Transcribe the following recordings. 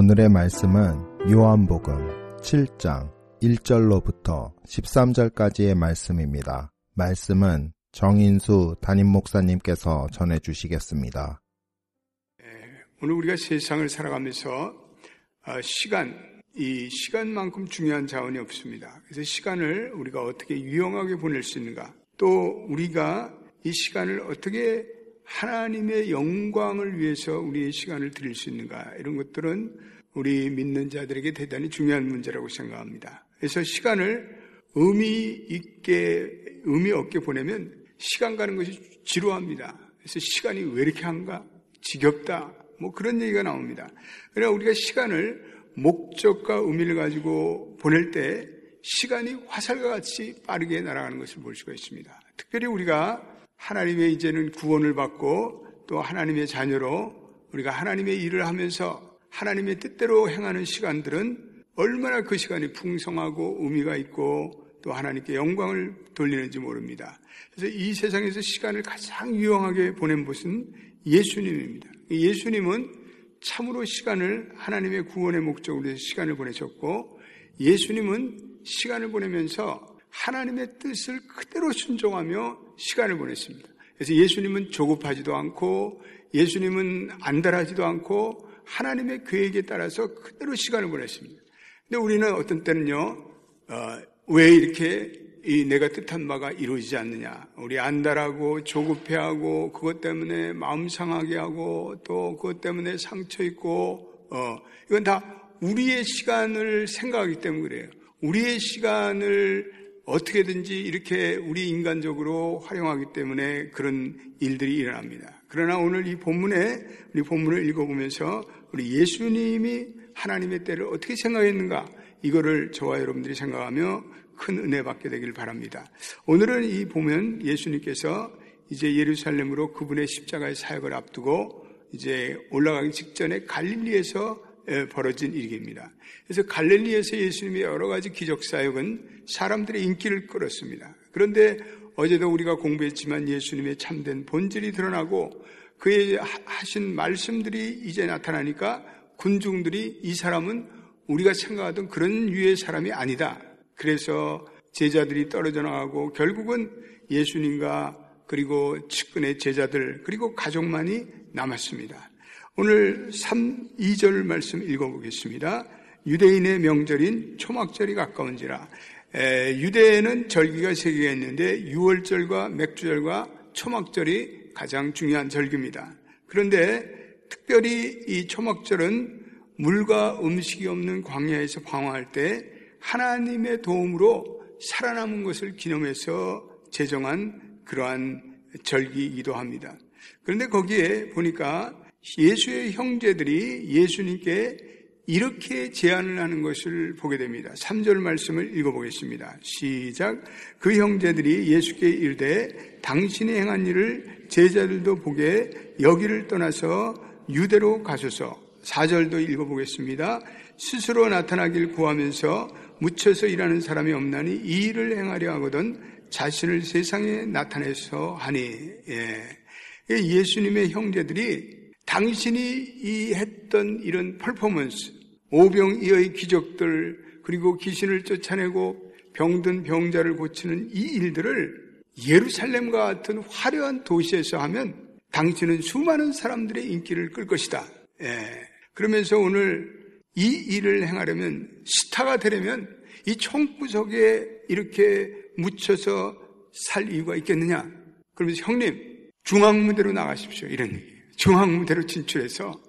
오늘의 말씀은 요한복음 7장 1절로부터 13절까지의 말씀입니다. 말씀은 정인수 담임 목사님께서 전해 주시겠습니다. 오늘 우리가 세상을 살아가면서 어, 시간, 이 시간만큼 중요한 자원이 없습니다. 그래서 시간을 우리가 어떻게 유용하게 보낼 수 있는가, 또 우리가 이 시간을 어떻게 하나님의 영광을 위해서 우리의 시간을 드릴 수 있는가, 이런 것들은 우리 믿는 자들에게 대단히 중요한 문제라고 생각합니다. 그래서 시간을 의미 있게, 의미 없게 보내면 시간 가는 것이 지루합니다. 그래서 시간이 왜 이렇게 한가? 지겹다. 뭐 그런 얘기가 나옵니다. 그러나 우리가 시간을 목적과 의미를 가지고 보낼 때 시간이 화살과 같이 빠르게 날아가는 것을 볼 수가 있습니다. 특별히 우리가 하나님의 이제는 구원을 받고 또 하나님의 자녀로 우리가 하나님의 일을 하면서 하나님의 뜻대로 행하는 시간들은 얼마나 그 시간이 풍성하고 의미가 있고 또 하나님께 영광을 돌리는지 모릅니다. 그래서 이 세상에서 시간을 가장 유용하게 보낸 것은 예수님입니다. 예수님은 참으로 시간을 하나님의 구원의 목적으로 해서 시간을 보내셨고 예수님은 시간을 보내면서 하나님의 뜻을 그대로 순종하며 시간을 보냈습니다. 그래서 예수님은 조급하지도 않고 예수님은 안달하지도 않고 하나님의 계획에 따라서 그대로 시간을 보냈습니다. 근데 우리는 어떤 때는요, 어, 왜 이렇게 이 내가 뜻한 바가 이루어지지 않느냐. 우리 안달하고 조급해하고 그것 때문에 마음 상하게 하고 또 그것 때문에 상처 있고 어 이건 다 우리의 시간을 생각하기 때문에 그래요. 우리의 시간을 어떻게든지 이렇게 우리 인간적으로 활용하기 때문에 그런 일들이 일어납니다. 그러나 오늘 이 본문에 우리 본문을 읽어보면서 우리 예수님이 하나님의 때를 어떻게 생각했는가 이거를 저와 여러분들이 생각하며 큰 은혜 받게 되길 바랍니다. 오늘은 이 보면 예수님께서 이제 예루살렘으로 그분의 십자가의 사역을 앞두고 이제 올라가기 직전에 갈릴리에서 벌어진 일입니다. 그래서 갈릴리에서 예수님의 여러 가지 기적 사역은 사람들의 인기를 끌었습니다. 그런데 어제도 우리가 공부했지만 예수님의 참된 본질이 드러나고 그의 하신 말씀들이 이제 나타나니까 군중들이 이 사람은 우리가 생각하던 그런 유의 사람이 아니다. 그래서 제자들이 떨어져 나가고 결국은 예수님과 그리고 측근의 제자들 그리고 가족만이 남았습니다. 오늘 3, 2절 말씀 읽어보겠습니다. 유대인의 명절인 초막절이 가까운지라 에, 유대에는 절기가 세 개가 있는데 6월절과 맥주절과 초막절이 가장 중요한 절기입니다. 그런데 특별히 이 초막절은 물과 음식이 없는 광야에서 방황할 때 하나님의 도움으로 살아남은 것을 기념해서 제정한 그러한 절기이기도 합니다. 그런데 거기에 보니까 예수의 형제들이 예수님께 이렇게 제안을 하는 것을 보게 됩니다. 3절 말씀을 읽어보겠습니다. 시작. 그 형제들이 예수께 이르되 당신이 행한 일을 제자들도 보게 여기를 떠나서 유대로 가소서. 4절도 읽어보겠습니다. 스스로 나타나길 구하면서 묻혀서 일하는 사람이 없나니 이 일을 행하려 하거든 자신을 세상에 나타내서 하니 예. 예수님의 형제들이 당신이 이 했던 이런 퍼포먼스 오병이어의 기적들 그리고 귀신을 쫓아내고 병든 병자를 고치는 이 일들을 예루살렘과 같은 화려한 도시에서 하면 당신은 수많은 사람들의 인기를 끌 것이다. 예. 그러면서 오늘 이 일을 행하려면 스타가 되려면 이 총구석에 이렇게 묻혀서 살 이유가 있겠느냐? 그러면서 형님 중앙무대로 나가십시오. 이런 얘기예요. 중앙무대로 진출해서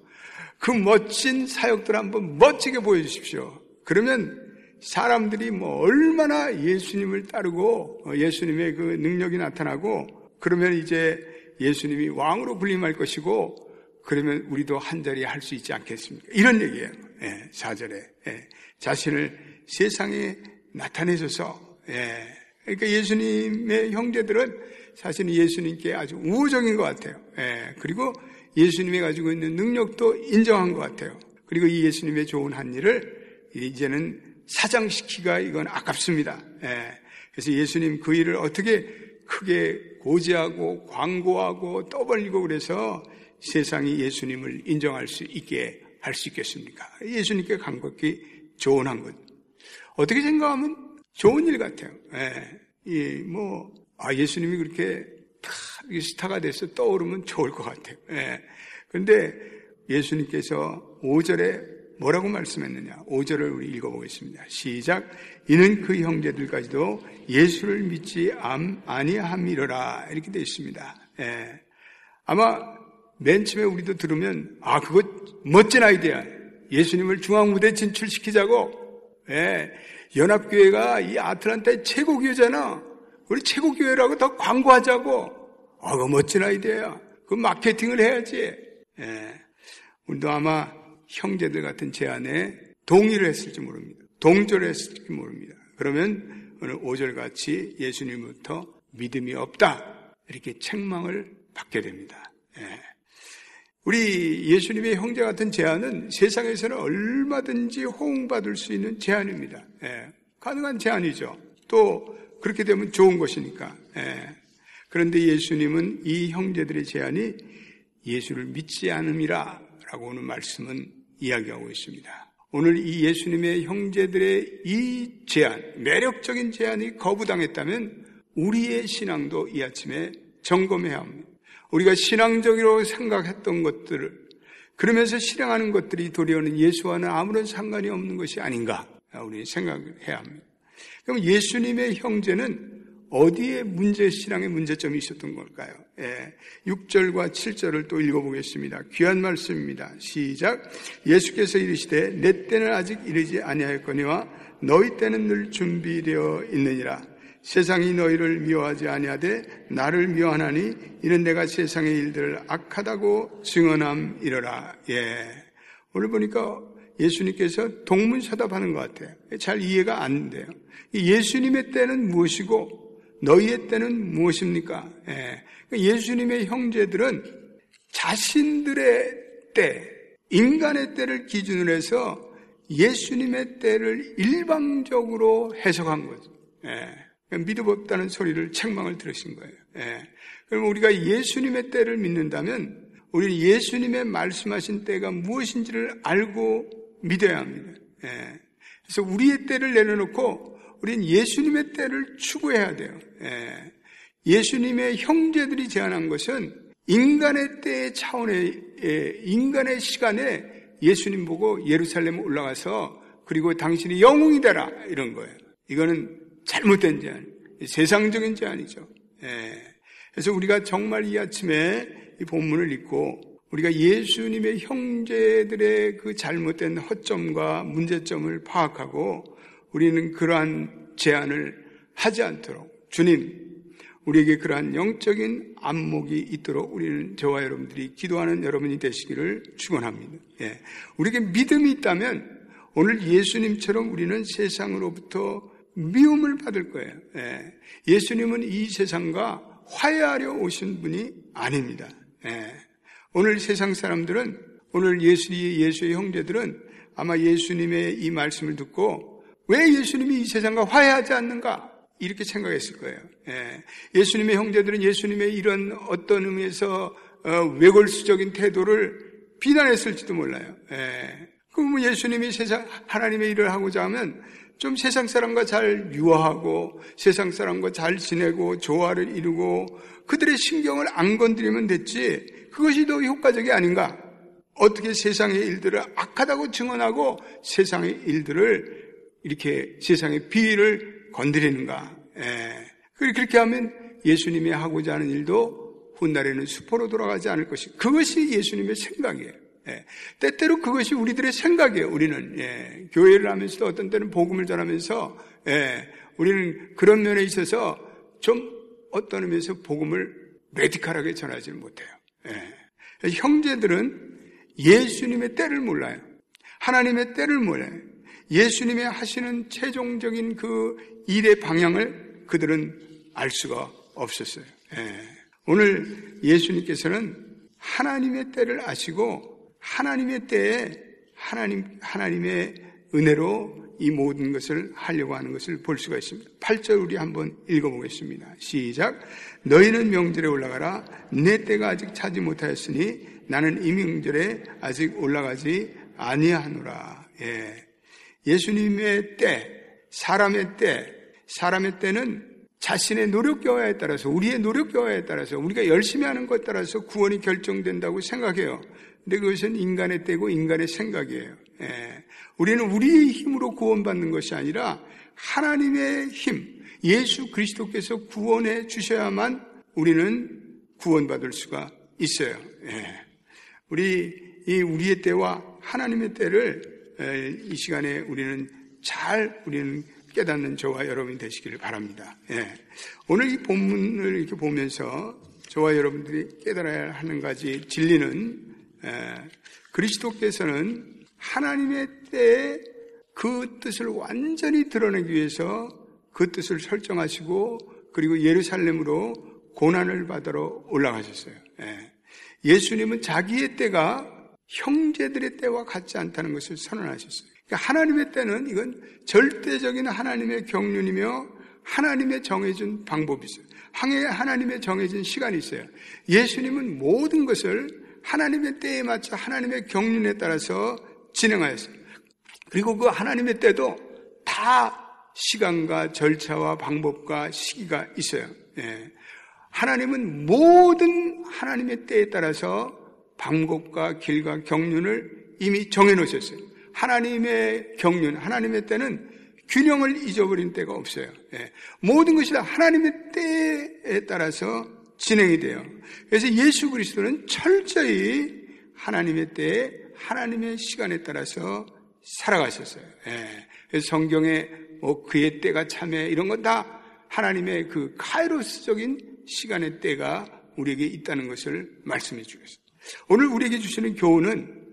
그 멋진 사역들 한번 멋지게 보여주십시오. 그러면 사람들이 뭐 얼마나 예수님을 따르고 어, 예수님의 그 능력이 나타나고 그러면 이제 예수님이 왕으로 불림할 것이고 그러면 우리도 한 자리 할수 있지 않겠습니까? 이런 얘기예요. 예, 4절에. 예, 자신을 세상에 나타내셔서, 예. 그러니까 예수님의 형제들은 사실은 예수님께 아주 우호적인 것 같아요. 예, 그리고 예수님이 가지고 있는 능력도 인정한 것 같아요. 그리고 이 예수님의 좋은 한 일을 이제는 사장시키가 이건 아깝습니다. 예, 그래서 예수님 그 일을 어떻게 크게 고지하고 광고하고 떠벌리고 그래서 세상이 예수님을 인정할 수 있게 할 수 있겠습니까? 예수님께 간곡히 좋은 한 것. 어떻게 생각하면 좋은 일 같아요. 예. 이, 뭐, 아, 예수님이 그렇게 다 스타가 돼서 떠오르면 좋을 것 같아요. 예. 그런데 예수님께서 5절에 뭐라고 말씀했느냐? 5절을 우리 읽어보겠습니다. 시작. 이는 그 형제들까지도 예수를 믿지 아니함이러라. 이렇게 되어 있습니다. 예. 아마 맨 처음에 우리도 들으면 아 그거 멋진 아이디어야. 예수님을 중앙무대 진출시키자고. 예. 연합교회가 이 아틀란타의 최고 교회잖아. 우리 최고 교회라고 더 광고하자고. 아, 그 멋진 아이디어야. 그 마케팅을 해야지. 예. 우리도 아마 형제들 같은 제안에 동의를 했을지 모릅니다. 동조를 했을지 모릅니다. 그러면 오늘 5절 같이 예수님부터 믿음이 없다. 이렇게 책망을 받게 됩니다. 예. 우리 예수님의 형제 같은 제안은 세상에서는 얼마든지 호응받을 수 있는 제안입니다. 예. 가능한 제안이죠. 또 그렇게 되면 좋은 것이니까. 예. 그런데 예수님은 이 형제들의 제안이 예수를 믿지 않음이라 라고 하는 말씀은 이야기하고 있습니다. 오늘 이 예수님의 형제들의 이 제안, 매력적인 제안이 거부당했다면 우리의 신앙도 이 아침에 점검해야 합니다. 우리가 신앙적으로 생각했던 것들을 그러면서 실행하는 것들이 도리어는 예수와는 아무런 상관이 없는 것이 아닌가 우리 생각을 해야 합니다. 그럼 예수님의 형제는 어디에 문제, 신앙의 문제점이 있었던 걸까요? 예, 6절과 7절을 또 읽어보겠습니다. 귀한 말씀입니다. 시작. 예수께서 이르시되 내 때는 아직 이르지 아니하였거니와 너희 때는 늘 준비되어 있느니라. 세상이 너희를 미워하지 아니하되 나를 미워하나니 이는 내가 세상의 일들을 악하다고 증언함 이러라. 예. 오늘 보니까 예수님께서 동문서답하는 것 같아요. 잘 이해가 안 돼요. 예수님의 때는 무엇이고 너희의 때는 무엇입니까? 예. 예수님의 형제들은 자신들의 때, 인간의 때를 기준으로 해서 예수님의 때를 일방적으로 해석한 거죠. 예. 믿음 없다는 소리를 책망을 들으신 거예요. 예. 그럼 우리가 예수님의 때를 믿는다면 우리는 예수님의 말씀하신 때가 무엇인지를 알고 믿어야 합니다. 예. 그래서 우리의 때를 내려놓고 우리는 예수님의 때를 추구해야 돼요. 예. 예수님의 형제들이 제안한 것은 인간의 때의 차원의 예, 인간의 시간에 예수님 보고 예루살렘 올라가서 그리고 당신이 영웅이 되라 이런 거예요. 이거는 잘못된 제안, 세상적인 제안이죠. 예. 그래서 우리가 정말 이 아침에 이 본문을 읽고 우리가 예수님의 형제들의 그 잘못된 허점과 문제점을 파악하고 우리는 그러한 제안을 하지 않도록 주님, 우리에게 그러한 영적인 안목이 있도록 우리는 저와 여러분들이 기도하는 여러분이 되시기를 축원합니다. 예. 우리에게 믿음이 있다면 오늘 예수님처럼 우리는 세상으로부터 미움을 받을 거예요. 예. 수님은이 세상과 화해하려 오신 분이 아닙니다. 예. 오늘 세상 사람들은 오늘 예수의 예수의 형제들은 아마 예수님의 이 말씀을 듣고 왜 예수님이 이 세상과 화해하지 않는가 이렇게 생각했을 거예요. 예. 수님의 형제들은 예수님의 이런 어떤 의미에서 어, 외골수적인 태도를 비난했을지도 몰라요. 예. 그럼 예수님이 세상 하나님의 일을 하고자 하면 좀 세상 사람과 잘 유화하고 세상 사람과 잘 지내고 조화를 이루고 그들의 신경을 안 건드리면 됐지 그것이 더 효과적이 아닌가? 어떻게 세상의 일들을 악하다고 증언하고 세상의 일들을 이렇게 세상의 비위를 건드리는가? 예. 그렇게 하면 예수님이 하고자 하는 일도 훗날에는 수포로 돌아가지 않을 것이 그것이 예수님의 생각이에요. 예. 때때로 그것이 우리들의 생각이에요. 우리는 예. 교회를 하면서도 어떤 때는 복음을 전하면서 예. 우리는 그런 면에 있어서 좀 어떤 의미에서 복음을 메디컬하게 전하지는 못해요. 예. 형제들은 예수님의 때를 몰라요. 하나님의 때를 몰라요. 예수님의 하시는 최종적인 그 일의 방향을 그들은 알 수가 없었어요. 예. 오늘 예수님께서는 하나님의 때를 아시고 하나님의 때에 하나님 하나님의 은혜로 이 모든 것을 하려고 하는 것을 볼 수가 있습니다. 8절 우리 한번 읽어보겠습니다. 시작. 너희는 명절에 올라가라. 내 때가 아직 차지 못하였으니 나는 이 명절에 아직 올라가지 아니하노라. 예. 예수님의 때, 사람의 때, 사람의 때는 자신의 노력 겨와에 따라서 우리의 노력 겨와에 따라서 우리가 열심히 하는 것에 따라서 구원이 결정된다고 생각해요. 근데 그것은 인간의 때고 인간의 생각이에요. 예. 우리는 우리의 힘으로 구원받는 것이 아니라 하나님의 힘, 예수 그리스도께서 구원해 주셔야만 우리는 구원받을 수가 있어요. 예. 우리 이 우리의 때와 하나님의 때를 이 시간에 우리는 잘 우리는 깨닫는 저와 여러분이 되시기를 바랍니다. 예. 오늘 이 본문을 이렇게 보면서 저와 여러분들이 깨달아야 하는 가지 진리는 그리스도께서는 하나님의 때에 그 뜻을 완전히 드러내기 위해서 그 뜻을 설정하시고 그리고 예루살렘으로 고난을 받으러 올라가셨어요. 예. 수님은 자기의 때가 형제들의 때와 같지 않다는 것을 선언하셨어요. 그러니까 하나님의 때는 이건 절대적인 하나님의 경륜이며 하나님의 정해진 방법이 있어요. 하나님의 정해진 시간이 있어요. 예수님은 모든 것을 하나님의 때에 맞춰 하나님의 경륜에 따라서 진행하였어요. 그리고 그 하나님의 때도 다 시간과 절차와 방법과 시기가 있어요. 예. 하나님은 모든 하나님의 때에 따라서 방법과 길과 경륜을 이미 정해 놓으셨어요. 하나님의 경륜, 하나님의 때는 균형을 잊어버린 때가 없어요. 예. 모든 것이 다 하나님의 때에 따라서 진행이 돼요. 그래서 예수 그리스도는 철저히 하나님의 때에 하나님의 시간에 따라서 살아가셨어요. 예. 성경에 뭐 그의 때가 참해 이런 건 다 하나님의 그 카이로스적인 시간의 때가 우리에게 있다는 것을 말씀해 주겠습니다. 오늘 우리에게 주시는 교훈은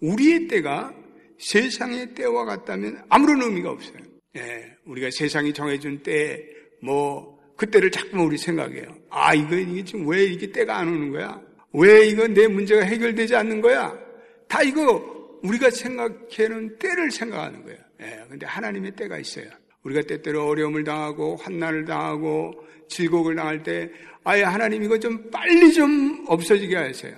우리의 때가 세상의 때와 같다면 아무런 의미가 없어요. 예, 우리가 세상이 정해준 때, 뭐, 그때를 자꾸만 우리 생각해요. 아, 이거, 이게 지금 왜 이게 때가 안 오는 거야? 왜 이거 내 문제가 해결되지 않는 거야? 다 이거 우리가 생각해는 때를 생각하는 거예요. 예, 근데 하나님의 때가 있어요. 우리가 때때로 어려움을 당하고, 환난을 당하고, 질곡을 당할 때, 아예 하나님 이거 좀 빨리 좀 없어지게 하세요.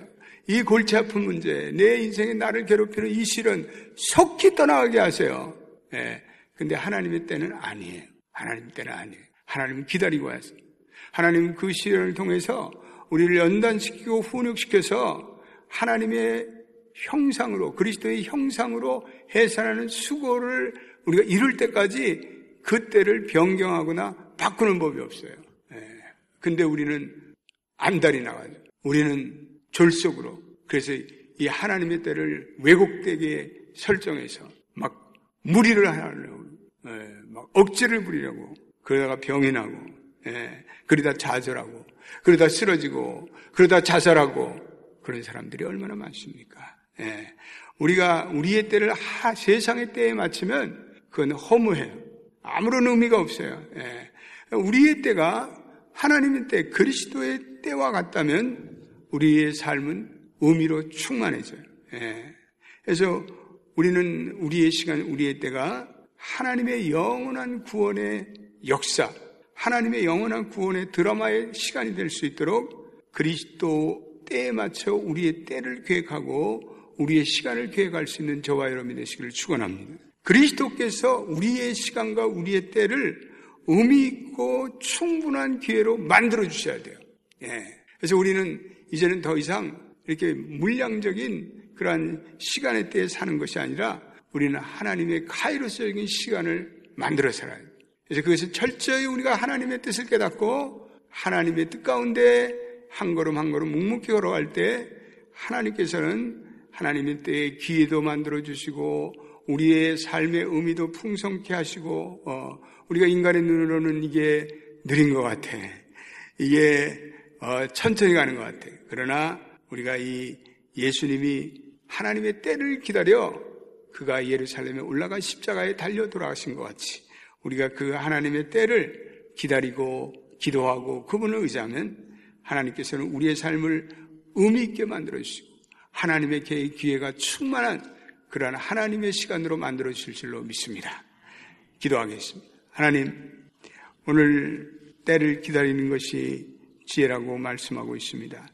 이 골치 아픈 문제, 내 인생에 나를 괴롭히는 이 실은 속히 떠나가게 하세요. 예. 근데 하나님의 때는 아니에요. 하나님 때는 아니에요. 하나님은 기다리고 왔어요. 하나님은 그 시련을 통해서 우리를 연단시키고 훈육시켜서 하나님의 형상으로, 그리스도의 형상으로 해산하는 수고를 우리가 이룰 때까지 그 때를 변경하거나 바꾸는 법이 없어요. 예. 근데 우리는 안달이 나가죠. 우리는 졸속으로 그래서 이 하나님의 때를 왜곡되게 설정해서 막 무리를 하려고 예, 막 억지를 부리려고 그러다가 병이 나고 예, 그러다 좌절하고 그러다 쓰러지고 그러다 자살하고 그런 사람들이 얼마나 많습니까? 예, 우리가 우리의 때를 하, 세상의 때에 맞추면 그건 허무해요. 아무런 의미가 없어요. 예, 우리의 때가 하나님의 때, 그리스도의 때와 같다면 우리의 삶은 의미로 충만해져요. 예. 그래서 우리는 우리의 시간, 우리의 때가 하나님의 영원한 구원의 역사, 하나님의 영원한 구원의 드라마의 시간이 될 수 있도록 그리스도 때에 맞춰 우리의 때를 계획하고 우리의 시간을 계획할 수 있는 저와 여러분이 되시기를 축원합니다. 그리스도께서 우리의 시간과 우리의 때를 의미 있고 충분한 기회로 만들어 주셔야 돼요. 예. 그래서 우리는 이제는 더 이상 이렇게 물량적인 그러한 시간의 때에 사는 것이 아니라 우리는 하나님의 카이로스적인 시간을 만들어 살아야 돼요. 그래서 그것은 철저히 우리가 하나님의 뜻을 깨닫고 하나님의 뜻 가운데 한 걸음 한 걸음 묵묵히 걸어갈 때 하나님께서는 하나님의 때에 기회도 만들어 주시고 우리의 삶의 의미도 풍성케 하시고 어, 우리가 인간의 눈으로는 이게 느린 것 같아. 이게 어, 천천히 가는 것 같아요. 그러나 우리가 이 예수님이 하나님의 때를 기다려 그가 예루살렘에 올라가 십자가에 달려 돌아가신 것 같이 우리가 그 하나님의 때를 기다리고 기도하고 그분을 의지하면 하나님께서는 우리의 삶을 의미 있게 만들어 주시고 하나님의 기회가 충만한 그러한 하나님의 시간으로 만들어 주실 줄로 믿습니다. 기도하겠습니다. 하나님, 오늘 때를 기다리는 것이 지혜라고 말씀하고 있습니다.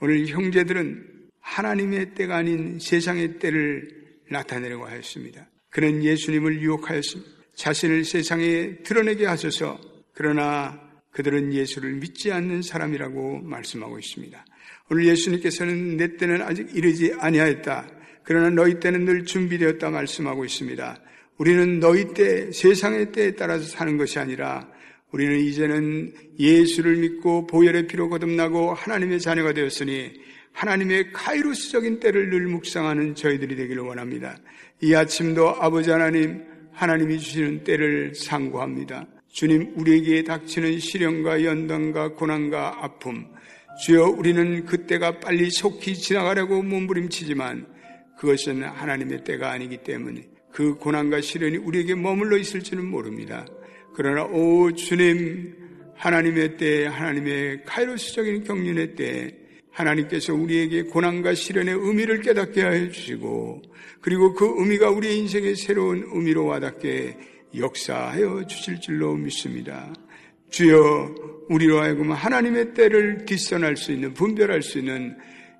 오늘 형제들은 하나님의 때가 아닌 세상의 때를 나타내려고 하였습니다. 그는 예수님을 유혹하였습니다. 자신을 세상에 드러내게 하셔서 그러나 그들은 예수를 믿지 않는 사람이라고 말씀하고 있습니다. 오늘 예수님께서는 내 때는 아직 이르지 아니하였다. 그러나 너희 때는 늘 준비되었다 말씀하고 있습니다. 우리는 너희 때, 세상의 때에 따라서 사는 것이 아니라 우리는 이제는 예수를 믿고 보혈의 피로 거듭나고 하나님의 자녀가 되었으니 하나님의 카이로스적인 때를 늘 묵상하는 저희들이 되기를 원합니다. 이 아침도 아버지 하나님, 하나님이 주시는 때를 상고합니다. 주님, 우리에게 닥치는 시련과 연단과 고난과 아픔, 주여 우리는 그 때가 빨리 속히 지나가려고 몸부림치지만 그것은 하나님의 때가 아니기 때문에 그 고난과 시련이 우리에게 머물러 있을지는 모릅니다. 그러나 오 주님 하나님의 때 하나님의 카이로스적인 경륜의 때 하나님께서 우리에게 고난과 시련의 의미를 깨닫게 하여 주시고 그리고 그 의미가 우리의 인생의 새로운 의미로 와닿게 역사하여 주실 줄로 믿습니다. 주여 우리로 하여금 하나님의 때를 뒷선할 수 있는 분별할 수 있는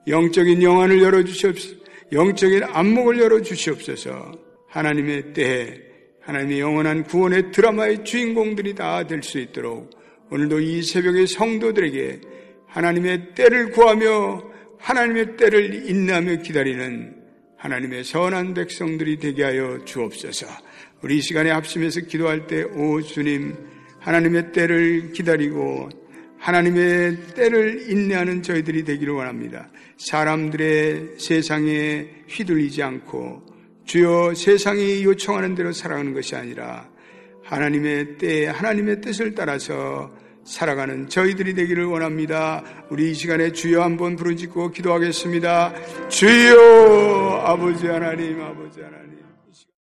영적인 영안을 열어 주시옵소서. 영적인 안목을 열어 주시옵소서. 하나님의 때 하나님의 영원한 구원의 드라마의 주인공들이 다 될 수 있도록 오늘도 이 새벽의 성도들에게 하나님의 때를 구하며 하나님의 때를 인내하며 기다리는 하나님의 선한 백성들이 되게 하여 주옵소서. 우리 이 시간에 합심해서 기도할 때, 오 주님, 하나님의 때를 기다리고 하나님의 때를 인내하는 저희들이 되기를 원합니다. 사람들의 세상에 휘둘리지 않고 주여 세상이 요청하는 대로 살아가는 것이 아니라 하나님의 때, 하나님의 뜻을 따라서 살아가는 저희들이 되기를 원합니다. 우리 이 시간에 주여 한번 부르짖고 기도하겠습니다. 주여 아버지 하나님, 아버지 하나님.